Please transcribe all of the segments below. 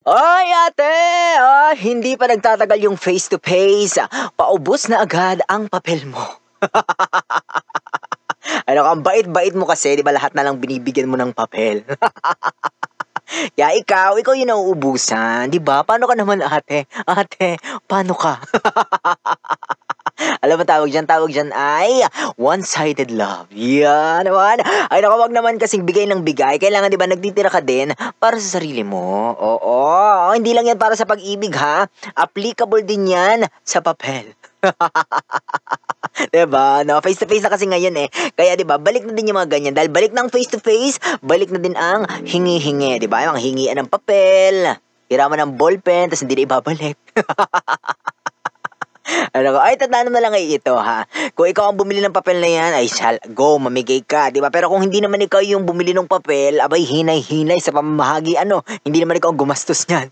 Ay, ate! Ah, hindi pa nagtatagal yung face-to-face. Paubos na agad ang papel mo. ano, ang bait-bait mo kasi, di ba lahat na lang binibigyan mo ng papel. Kaya ikaw, ikaw yung nauubusan, di ba? Paano ka naman ate? Ate, paano ka? Alam mo tawag dyan, tawag dyan ay one-sided love. Yan naman. Ay naku, wag naman kasing bigay ng bigay. Kailangan di ba nagtitira ka din para sa sarili mo. Oo, hindi lang yan para sa pag-ibig ha. Applicable din yan sa papel. 'Di ba? No, face to face na kasi ngayon eh. Kaya 'di ba, balik na din yung mga ganyan dahil balik ng face to face, balik na din ang hingi-hingi, 'di ba? Ang hingian ng papel, hiraman ng ballpen, tapos hindi na ibabalik. ano ko, ay tatandaan na lang ay ito ha. Kung ikaw ang bumili ng papel na yan, ay shall go, mamigay ka, di ba? Pero kung hindi naman ikaw yung bumili ng papel, abay hinay-hinay sa pamamahagi, ano, hindi naman ikaw ang gumastos niyan.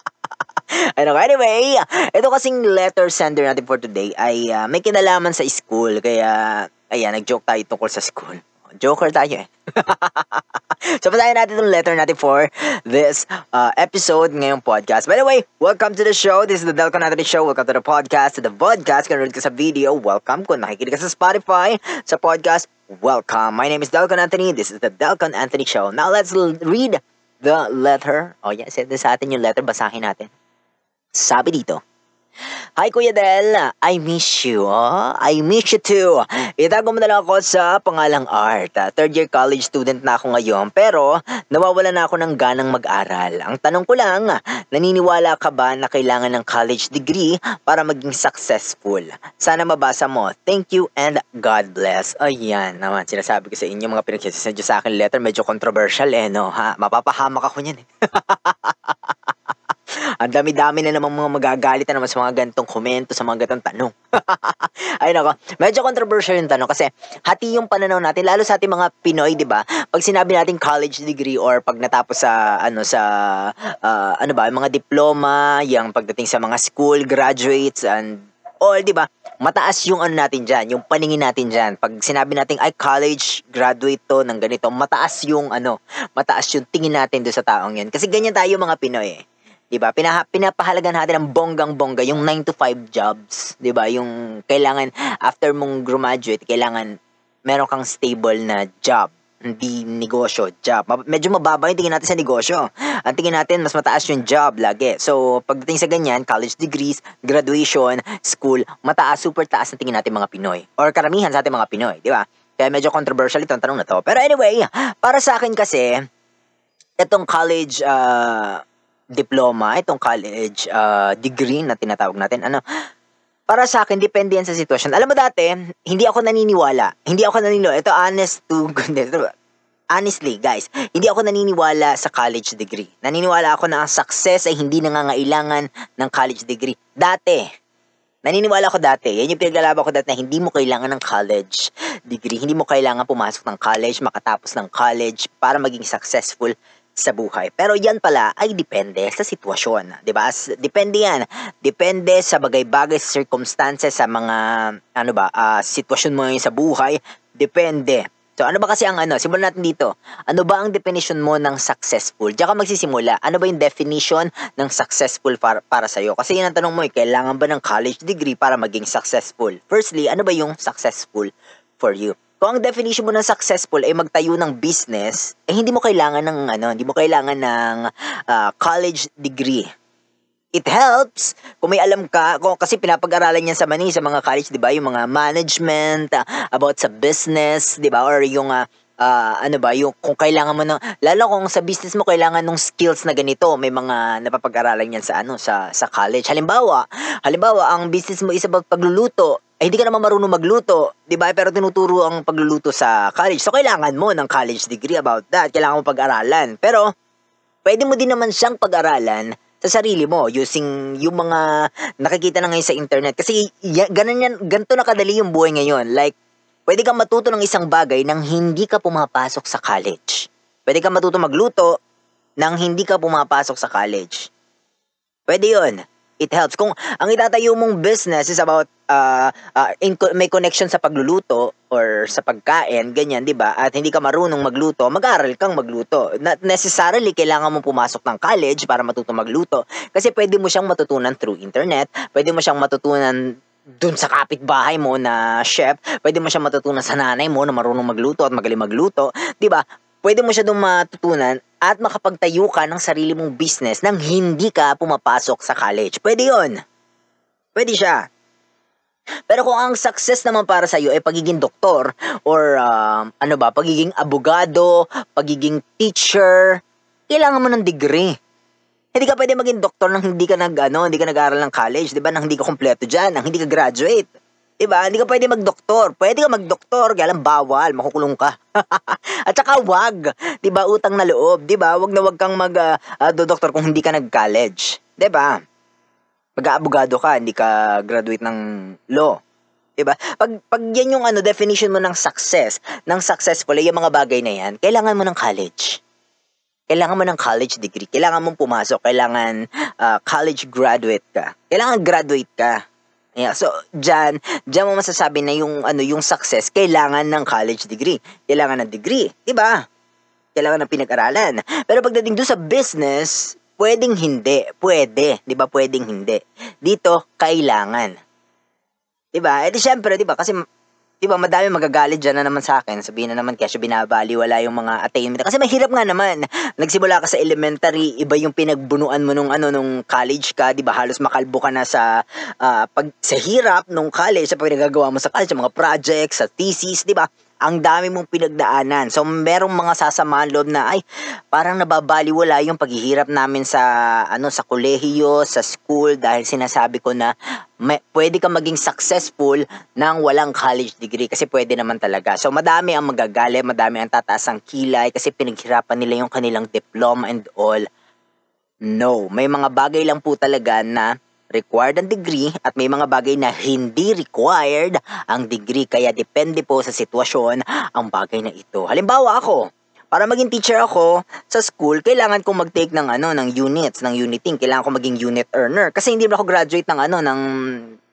ano ko, anyway, ito kasing letter sender natin for today ay uh, may kinalaman sa school, kaya, ayan, nag-joke tayo tungkol sa school. Joker tayo eh. so, basahin natin itong letter natin for this uh, episode ngayong podcast. By the way, welcome to the show. This is the Delcon Anthony Show. Welcome to the podcast. To the podcast, kung ka sa video, welcome. Kung nakikinig ka sa Spotify, sa podcast, welcome. My name is Delcon Anthony. This is the Delcon Anthony Show. Now, let's l- read the letter. Oh, yeah, send sa atin yung letter. Basahin natin. Sabi dito, Hi Kuya Del, I miss you. Oh, I miss you too. Itago mo na lang ako sa pangalang Art. Third year college student na ako ngayon pero nawawala na ako ng ganang mag-aral. Ang tanong ko lang, naniniwala ka ba na kailangan ng college degree para maging successful? Sana mabasa mo. Thank you and God bless. Ayan naman, sinasabi ko sa inyo mga pinagsasadyo sa akin letter, medyo controversial eh no ha. Mapapahamak ako niyan eh. Ang dami-dami na namang mga magagalit na naman sa mga gantong komento, sa mga gantong tanong. Ay nako, medyo controversial yung tanong kasi hati yung pananaw natin, lalo sa ating mga Pinoy, di ba? Pag sinabi natin college degree or pag natapos sa, ano, sa, uh, ano ba, mga diploma, yung pagdating sa mga school, graduates, and all, di ba? Mataas yung ano natin dyan, yung paningin natin dyan. Pag sinabi natin, ay college graduate to ng ganito, mataas yung ano, mataas yung tingin natin doon sa taong yun. Kasi ganyan tayo mga Pinoy eh. 'Di ba? Pinaha, pinapahalagan natin ang bonggang-bongga yung 9 to 5 jobs, 'di ba? Yung kailangan after mong graduate, kailangan meron kang stable na job hindi negosyo, job. Medyo mababa yung tingin natin sa negosyo. Ang tingin natin, mas mataas yung job lagi. So, pagdating sa ganyan, college degrees, graduation, school, mataas, super taas ang tingin natin mga Pinoy. Or karamihan sa ating mga Pinoy, di ba? Kaya medyo controversial itong tanong na to. Pero anyway, para sa akin kasi, itong college, uh, diploma, itong college uh, degree na tinatawag natin, ano, para sa akin, depende yan sa sitwasyon. Alam mo dati, hindi ako naniniwala. Hindi ako naniniwala. Ito honest to goodness. Honestly, guys, hindi ako naniniwala sa college degree. Naniniwala ako na ang success ay hindi nangangailangan ng college degree. Dati, naniniwala ako dati, yan yung pinaglalaban ko dati na hindi mo kailangan ng college degree. Hindi mo kailangan pumasok ng college, makatapos ng college para maging successful sa buhay. Pero yan pala ay depende sa sitwasyon, 'di ba? Depende yan. Depende sa bagay-bagay circumstances sa mga ano ba, uh, sitwasyon mo ngayon sa buhay, depende. So ano ba kasi ang ano? Simulan natin dito. Ano ba ang definition mo ng successful? Diyan ka magsisimula. Ano ba yung definition ng successful para, para sa'yo? Kasi yun ang tanong mo eh, kailangan ba ng college degree para maging successful? Firstly, ano ba yung successful for you? Kung ang definition mo ng successful ay magtayo ng business, eh hindi mo kailangan ng ano, hindi mo kailangan ng uh, college degree. It helps kung may alam ka, kung, kasi pinapag-aralan niyan sa mani sa mga college, 'di ba? Yung mga management uh, about sa business, 'di ba? Or yung uh, uh, ano ba, yung kung kailangan mo ng, lalo kung sa business mo kailangan ng skills na ganito, may mga napapag-aralan yan sa ano, sa, sa college. Halimbawa, halimbawa, ang business mo is about pagluluto, eh, hindi ka naman marunong magluto, 'di ba? Pero tinuturo ang pagluluto sa college. So kailangan mo ng college degree about that. Kailangan mo pag-aralan. Pero pwede mo din naman siyang pag-aralan sa sarili mo using yung mga nakikita na ngayon sa internet kasi y- ganun yan ganito na kadali yung buhay ngayon like pwede kang matuto ng isang bagay nang hindi ka pumapasok sa college. Pwede kang matuto magluto nang hindi ka pumapasok sa college. Pwede yon it helps. Kung ang itatayo mong business is about uh, uh, in, may connection sa pagluluto or sa pagkain, ganyan, 'di ba? At hindi ka marunong magluto, mag-aral kang magluto. Not necessarily kailangan mo pumasok ng college para matuto magluto. Kasi pwede mo siyang matutunan through internet, pwede mo siyang matutunan dun sa kapitbahay mo na chef, pwede mo siyang matutunan sa nanay mo na marunong magluto at magaling magluto, 'di ba? Pwede mo siya doon matutunan at makapagtayo ka ng sarili mong business nang hindi ka pumapasok sa college. Pwede 'yon. Pwede siya. Pero kung ang success naman para sa iyo ay pagiging doktor or uh, ano ba, pagiging abogado, pagiging teacher, kailangan mo ng degree. Hindi ka pwede maging doktor nang hindi ka nag ano, hindi ka nag-aaral ng college, 'di ba? Nang hindi ka kumpleto diyan, nang hindi ka graduate. 'Di ba? Hindi ka pwede magdoktor. Pwede ka magdoktor, kaya lang bawal, makukulong ka. At saka wag, 'di ba? Utang na loob, 'di ba? Wag na wag kang mag uh, uh, doktor kung hindi ka nag-college, 'di ba? mag-aabogado ka, hindi ka graduate ng law. 'Di ba? Pag pag yan yung ano definition mo ng success, ng successful, yung mga bagay na yan, kailangan mo ng college. Kailangan mo ng college degree. Kailangan mong pumasok. Kailangan uh, college graduate ka. Kailangan graduate ka. Yeah, so diyan, diyan mo masasabi na yung ano, yung success kailangan ng college degree. Kailangan ng degree, 'di ba? Kailangan ng pinag-aralan. Pero pagdating doon sa business, Pwedeng hindi. Pwede. Di ba? Pwedeng hindi. Dito, kailangan. Di ba? Eh di syempre, di ba? Kasi di ba, madami magagalit dyan na naman sa akin. Sabihin na naman, kasi binabali, wala yung mga attainment. Kasi mahirap nga naman. Nagsimula ka sa elementary, iba yung pinagbunuan mo nung, ano, nung college ka, di ba? Halos makalbo ka na sa, uh, pag, sa hirap nung college, sa pag mo sa college, sa mga projects, sa thesis, di ba? Ang dami mong pinagdaanan. So, merong mga sasamaan loob na, ay, parang nababaliwala yung paghihirap namin sa, ano, sa kolehiyo, sa school, dahil sinasabi ko na, may, pwede ka maging successful nang walang college degree, kasi pwede naman talaga. So, madami ang magagali, madami ang tataas ang kilay, kasi pinaghirapan nila yung kanilang diploma and all. No, may mga bagay lang po talaga na required ang degree at may mga bagay na hindi required ang degree kaya depende po sa sitwasyon ang bagay na ito. Halimbawa ako, para maging teacher ako sa school, kailangan kong mag-take ng ano ng units, ng uniting. Kailangan ko maging unit earner kasi hindi ako graduate ng ano ng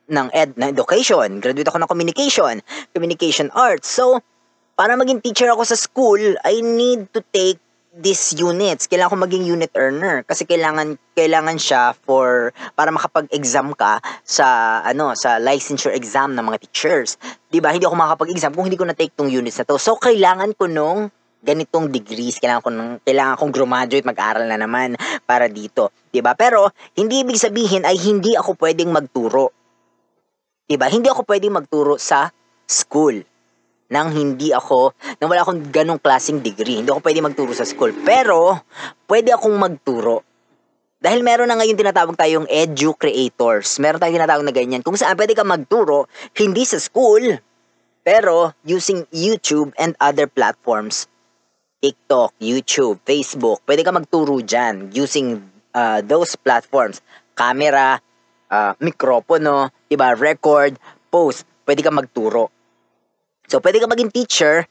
ng ed na education. Graduate ako ng communication, communication arts. So, para maging teacher ako sa school, I need to take these units, kailangan ko maging unit earner kasi kailangan kailangan siya for para makapag-exam ka sa ano sa licensure exam ng mga teachers. 'Di ba? Hindi ako makapag-exam kung hindi ko na take tong units na to. So kailangan ko nung ganitong degrees, kailangan ko nung kailangan kong graduate, mag-aral na naman para dito, 'di ba? Pero hindi ibig sabihin ay hindi ako pwedeng magturo. 'Di ba? Hindi ako pwedeng magturo sa school nang hindi ako, nang wala akong ganong klaseng degree. Hindi ako pwede magturo sa school. Pero, pwede akong magturo. Dahil meron na ngayon tinatawag tayong edu creators. Meron tayong tinatawag na ganyan. Kung saan pwede ka magturo, hindi sa school, pero using YouTube and other platforms. TikTok, YouTube, Facebook. Pwede ka magturo dyan using uh, those platforms. Camera, uh, mikropono, iba, record, post. Pwede ka magturo. So, pwede ka maging teacher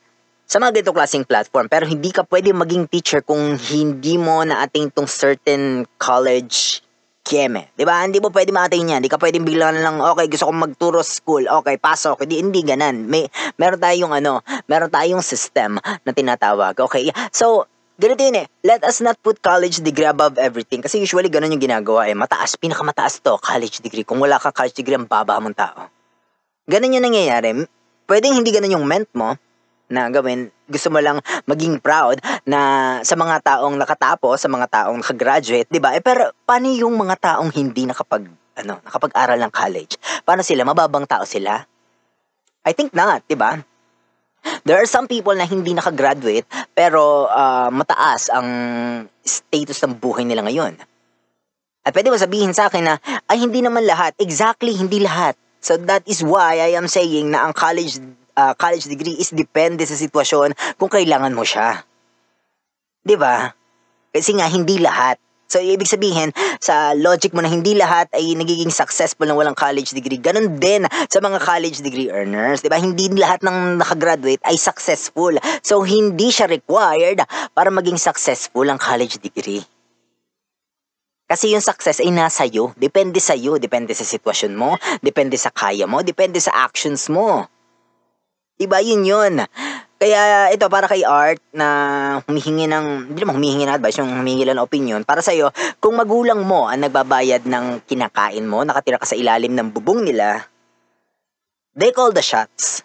sa mga ganitong klaseng platform, pero hindi ka pwede maging teacher kung hindi mo na-attain tong certain college keme. Di ba? Hindi mo pwede ma-attain yan. Hindi ka pwede bigla na lang, okay, gusto kong magturo sa school. Okay, pasok. Hindi, hindi ganan. May, meron tayong ano, meron tayong system na tinatawag. Okay, so, ganito yun eh. Let us not put college degree above everything. Kasi usually ganun yung ginagawa eh. Mataas, pinakamataas to, college degree. Kung wala kang college degree, ang baba mong tao. Ganun yung nangyayari pwedeng hindi ganun yung meant mo na gawin. Gusto mo lang maging proud na sa mga taong nakatapos, sa mga taong nakagraduate, 'di ba? Eh pero paano yung mga taong hindi nakapag ano, nakapag-aral ng college? Paano sila? Mababang tao sila? I think not, 'di ba? There are some people na hindi nakagraduate pero uh, mataas ang status ng buhay nila ngayon. At pwede mo sabihin sa akin na, ay hindi naman lahat. Exactly, hindi lahat. So that is why I am saying na ang college uh, college degree is depende sa sitwasyon kung kailangan mo siya. 'Di ba? Kasi nga hindi lahat. So ibig sabihin sa logic mo na hindi lahat ay nagiging successful ng walang college degree. Ganun din sa mga college degree earners, 'di ba? Hindi lahat ng nakagraduate ay successful. So hindi siya required para maging successful ang college degree. Kasi yung success ay nasa iyo. Depende sa iyo. Depende sa sitwasyon mo. Depende sa kaya mo. Depende sa actions mo. Diba? Yun yun. Kaya ito para kay Art na humihingi ng, hindi naman humihingi ng advice, yung humihingi lang ng opinion. Para sa'yo, kung magulang mo ang nagbabayad ng kinakain mo, nakatira ka sa ilalim ng bubong nila, they call the shots.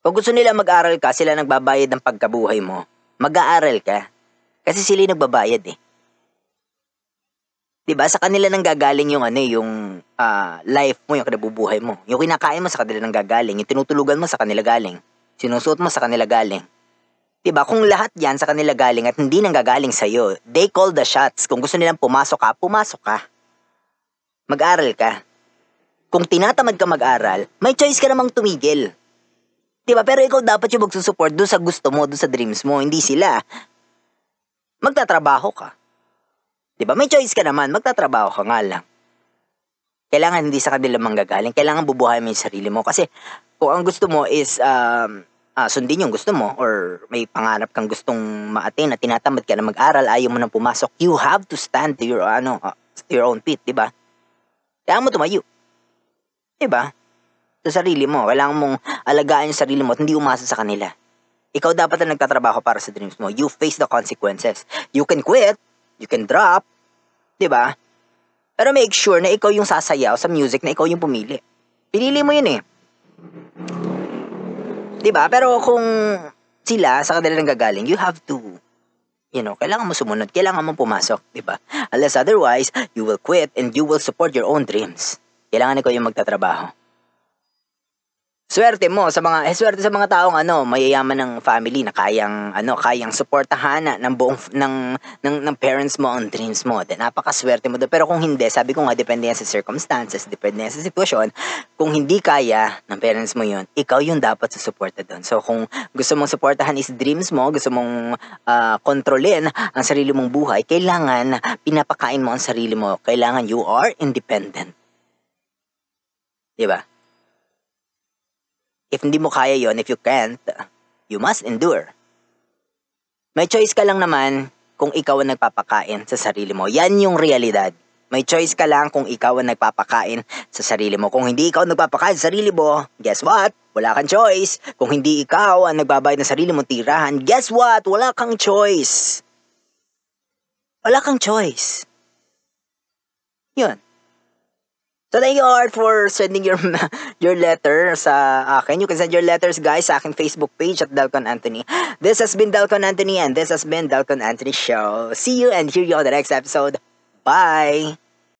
Kung gusto nila mag-aral ka, sila nagbabayad ng pagkabuhay mo, mag-aaral ka. Kasi sila nagbabayad eh. 'Di ba? Sa kanila nang gagaling yung ano, eh, yung ah, life mo, yung kinabubuhay mo. Yung kinakain mo sa kanila nang gagaling, yung tinutulugan mo sa kanila galing. Sinusuot mo sa kanila galing. 'Di ba? Kung lahat 'yan sa kanila galing at hindi nang gagaling sa iyo, they call the shots. Kung gusto nilang pumasok ka, pumasok ka. Mag-aral ka. Kung tinatamad ka mag-aral, may choice ka namang tumigil. 'Di ba? Pero ikaw dapat yung magsusupport doon sa gusto mo, doon sa dreams mo, hindi sila. Magtatrabaho ka. 'Di ba? May choice ka naman, magtatrabaho ka nga lang. Kailangan hindi sa kanila manggagaling, kailangan bubuhayin mo yung sarili mo kasi kung ang gusto mo is um, ah, sundin yung gusto mo or may pangarap kang gustong ma-attain na tinatamad ka na mag-aral, ayaw mo nang pumasok, you have to stand to your ano, uh, your own feet, 'di ba? Kailangan mo tumayo. 'Di ba? Sa sarili mo, kailangan mong alagaan yung sarili mo at hindi umasa sa kanila. Ikaw dapat ang nagtatrabaho para sa dreams mo. You face the consequences. You can quit, you can drop, 'di ba? Pero make sure na ikaw yung sasayaw sa music na ikaw yung pumili. Pinili mo yun eh. 'Di ba? Pero kung sila sa kanila nang gagaling, you have to you know, kailangan mo sumunod, kailangan mo pumasok, 'di ba? Unless otherwise, you will quit and you will support your own dreams. Kailangan ikaw yung magtatrabaho. Swerte mo sa mga eh, swerte sa mga taong ano, mayayaman ng family na kayang ano, kayang suportahan ng buong ng, ng ng parents mo ang dreams mo. Then napakaswerte mo doon. Pero kung hindi, sabi ko nga depende yan sa circumstances, depende yan sa sitwasyon. Kung hindi kaya ng parents mo 'yun, ikaw yung dapat susuporta doon. So kung gusto mong suportahan is dreams mo, gusto mong ah, kontrolin ang sarili mong buhay, kailangan pinapakain mo ang sarili mo. Kailangan you are independent. 'Di ba? If hindi mo kaya yon, if you can't, you must endure. May choice ka lang naman kung ikaw ang nagpapakain sa sarili mo. Yan yung realidad. May choice ka lang kung ikaw ang nagpapakain sa sarili mo. Kung hindi ikaw nagpapakain sa sarili mo, guess what? Wala kang choice. Kung hindi ikaw ang nagbabayad ng sarili mong tirahan, guess what? Wala kang choice. Wala kang choice. Yun. So thank you Art for sending your your letter sa akin. You can send your letters guys sa aking Facebook page at Dalcon Anthony. This has been Dalcon Anthony and this has been Dalcon Anthony Show. See you and hear you on the next episode. Bye!